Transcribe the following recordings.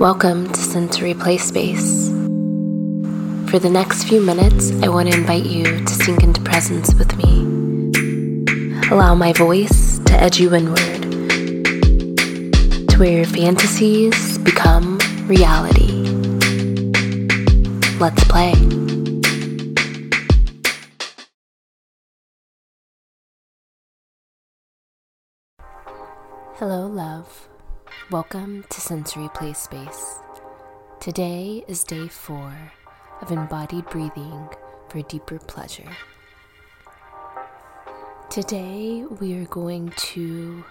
Welcome to Sensory Play Space. For the next few minutes, I want to invite you to sink into presence with me. Allow my voice to edge you inward, to where your fantasies become reality. Let's play. Hello, love. Welcome to Sensory Play Space. Today is day four of embodied breathing for deeper pleasure. Today, we are going to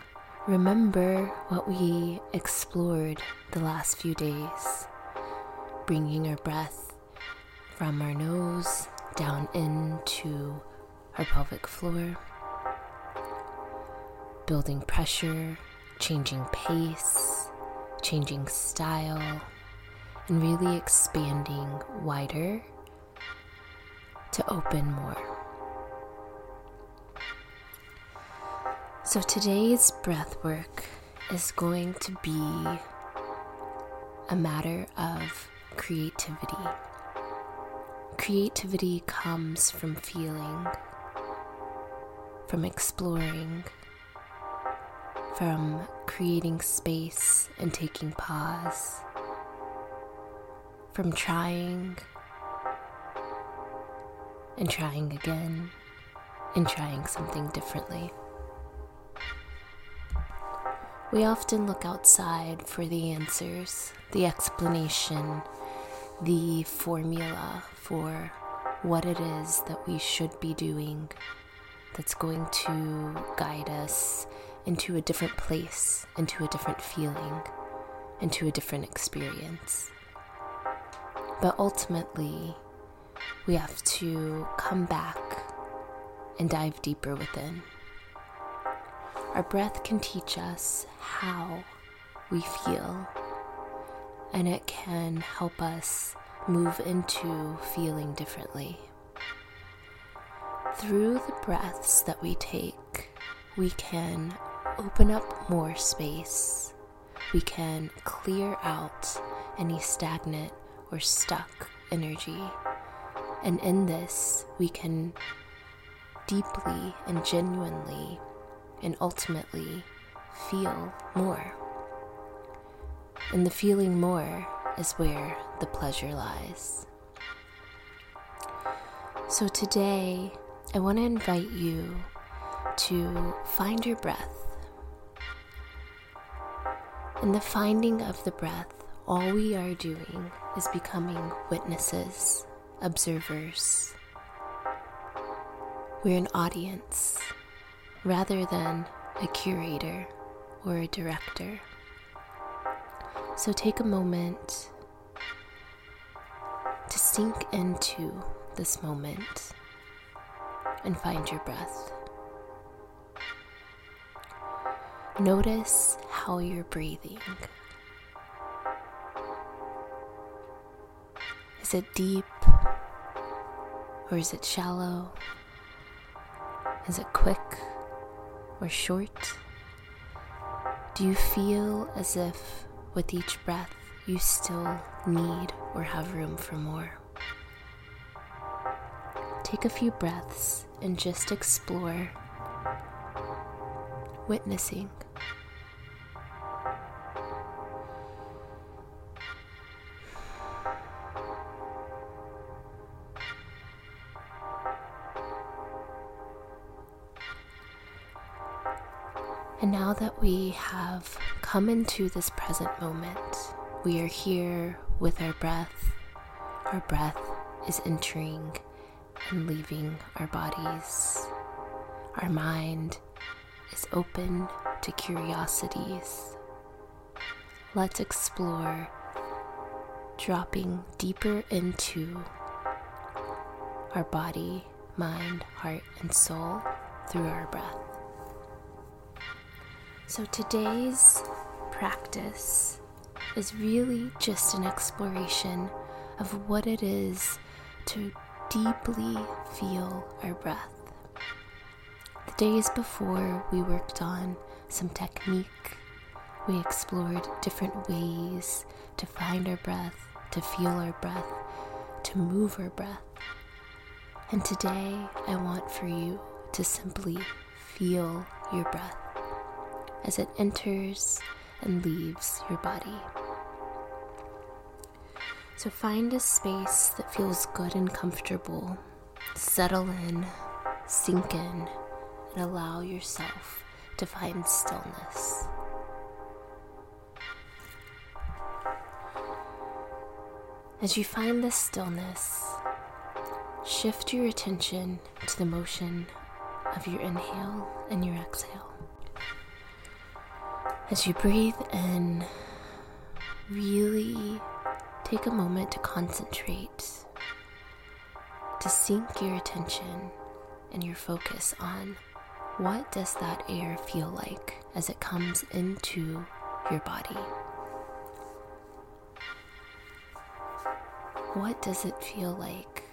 remember what we explored the last few days, bringing our breath from our nose down into our pelvic floor, building pressure changing pace, changing style, and really expanding wider to open more. So today's breath work is going to be a matter of creativity. Creativity comes from feeling, from exploring from creating space and taking pause, from trying and trying again and trying something differently. We often look outside for the answers, the explanation, the formula for what it is that we should be doing that's going to guide us into a different place, into a different feeling, into a different experience. But ultimately, we have to come back and dive deeper within. Our breath can teach us how we feel, and it can help us move into feeling differently. Through the breaths that we take, we can open up more space, we can clear out any stagnant or stuck energy. And in this, we can deeply and genuinely and ultimately feel more. And the feeling more is where the pleasure lies. So today, I want to invite you to find your breath in the finding of the breath, all we are doing is becoming witnesses, observers. We're an audience rather than a curator or a director. So take a moment to sink into this moment and find your breath. Notice how you're breathing. Is it deep or is it shallow? Is it quick or short? Do you feel as if with each breath you still need or have room for more? Take a few breaths and just explore witnessing. Have come into this present moment, we are here with our breath. Our breath is entering and leaving our bodies. Our mind is open to curiosities. Let's explore dropping deeper into our body, mind, heart, and soul through our breath. So today's practice is really just an exploration of what it is to deeply feel our breath. The days before, we worked on some technique, we explored different ways to find our breath, to feel our breath, to move our breath. And today I want for you to simply feel your breath as it enters and leaves your body. So find a space that feels good and comfortable. Settle in, sink in, and allow yourself to find stillness. As you find this stillness, shift your attention to the motion of your inhale and your exhale. As you breathe in, really take a moment to concentrate, to sink your attention and your focus on what does that air feel like as it comes into your body? What does it feel like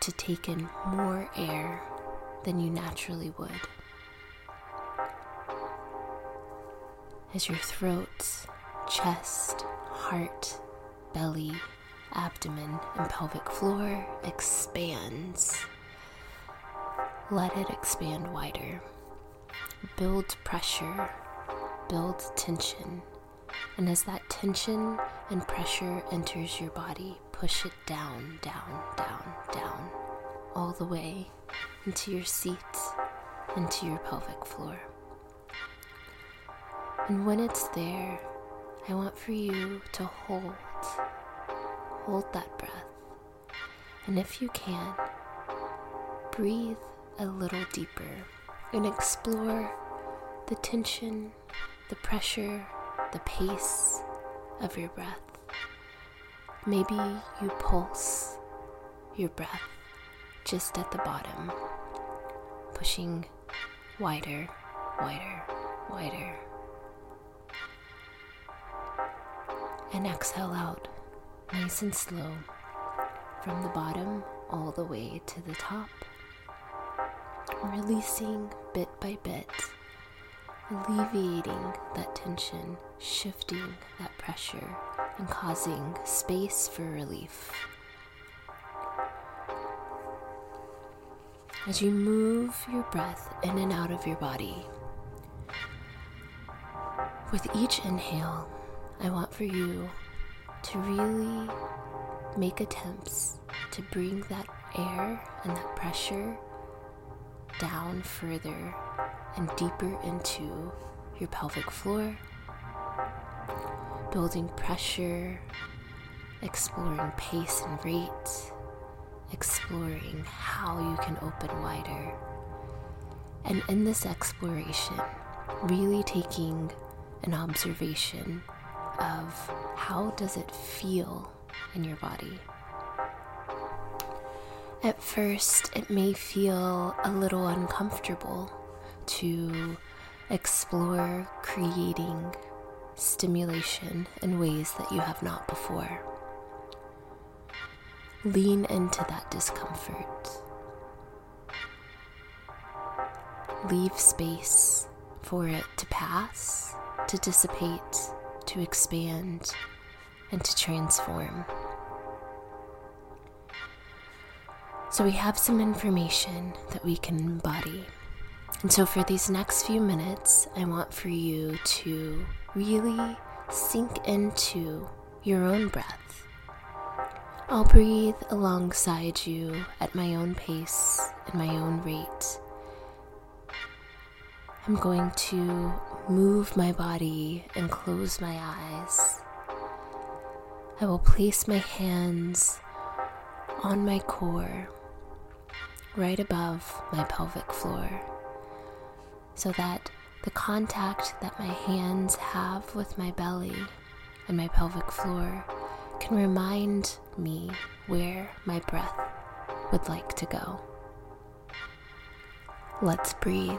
to take in more air than you naturally would? As your throat, chest, heart, belly, abdomen, and pelvic floor expands let it expand wider. Build pressure, build tension. And as that tension and pressure enters your body, push it down, down, down, down, all the way into your seat, into your pelvic floor. And when it's there, I want for you to hold, hold that breath. And if you can, breathe a little deeper and explore the tension, the pressure, the pace of your breath. Maybe you pulse your breath just at the bottom, pushing wider, wider, wider. And exhale out. Nice and slow. From the bottom all the way to the top. Releasing bit by bit, alleviating that tension, shifting that pressure, and causing space for relief. As you move your breath in and out of your body, with each inhale, I want for you to really make attempts to bring that air and that pressure down further and deeper into your pelvic floor, building pressure, exploring pace and rate, exploring how you can open wider. And in this exploration, really taking an observation of how does it feel in your body? At first, it may feel a little uncomfortable to explore creating stimulation in ways that you have not before. Lean into that discomfort. Leave space for it to pass, to dissipate, to expand, and to transform. So, we have some information that we can embody. And so, for these next few minutes, I want for you to really sink into your own breath. I'll breathe alongside you at my own pace and my own rate. I'm going to move my body and close my eyes. I will place my hands on my core right above my pelvic floor so that the contact that my hands have with my belly and my pelvic floor can remind me where my breath would like to go. Let's breathe.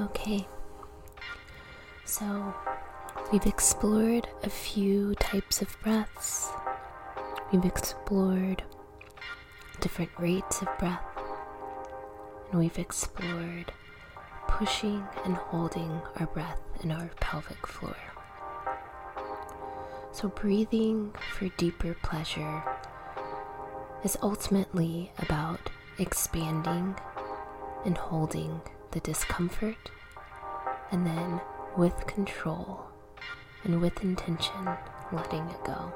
Okay, so we've explored a few types of breaths, we've explored different rates of breath, and we've explored pushing and holding our breath in our pelvic floor. So, breathing for deeper pleasure is ultimately about expanding and holding the discomfort, and then with control and with intention, letting it go.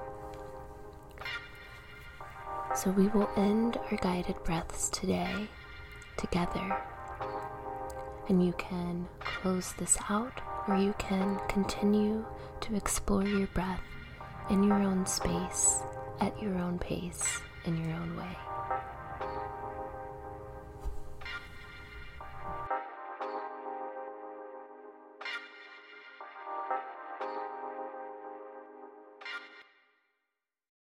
So we will end our guided breaths today together. And you can close this out, or you can continue to explore your breath in your own space, at your own pace, in your own way.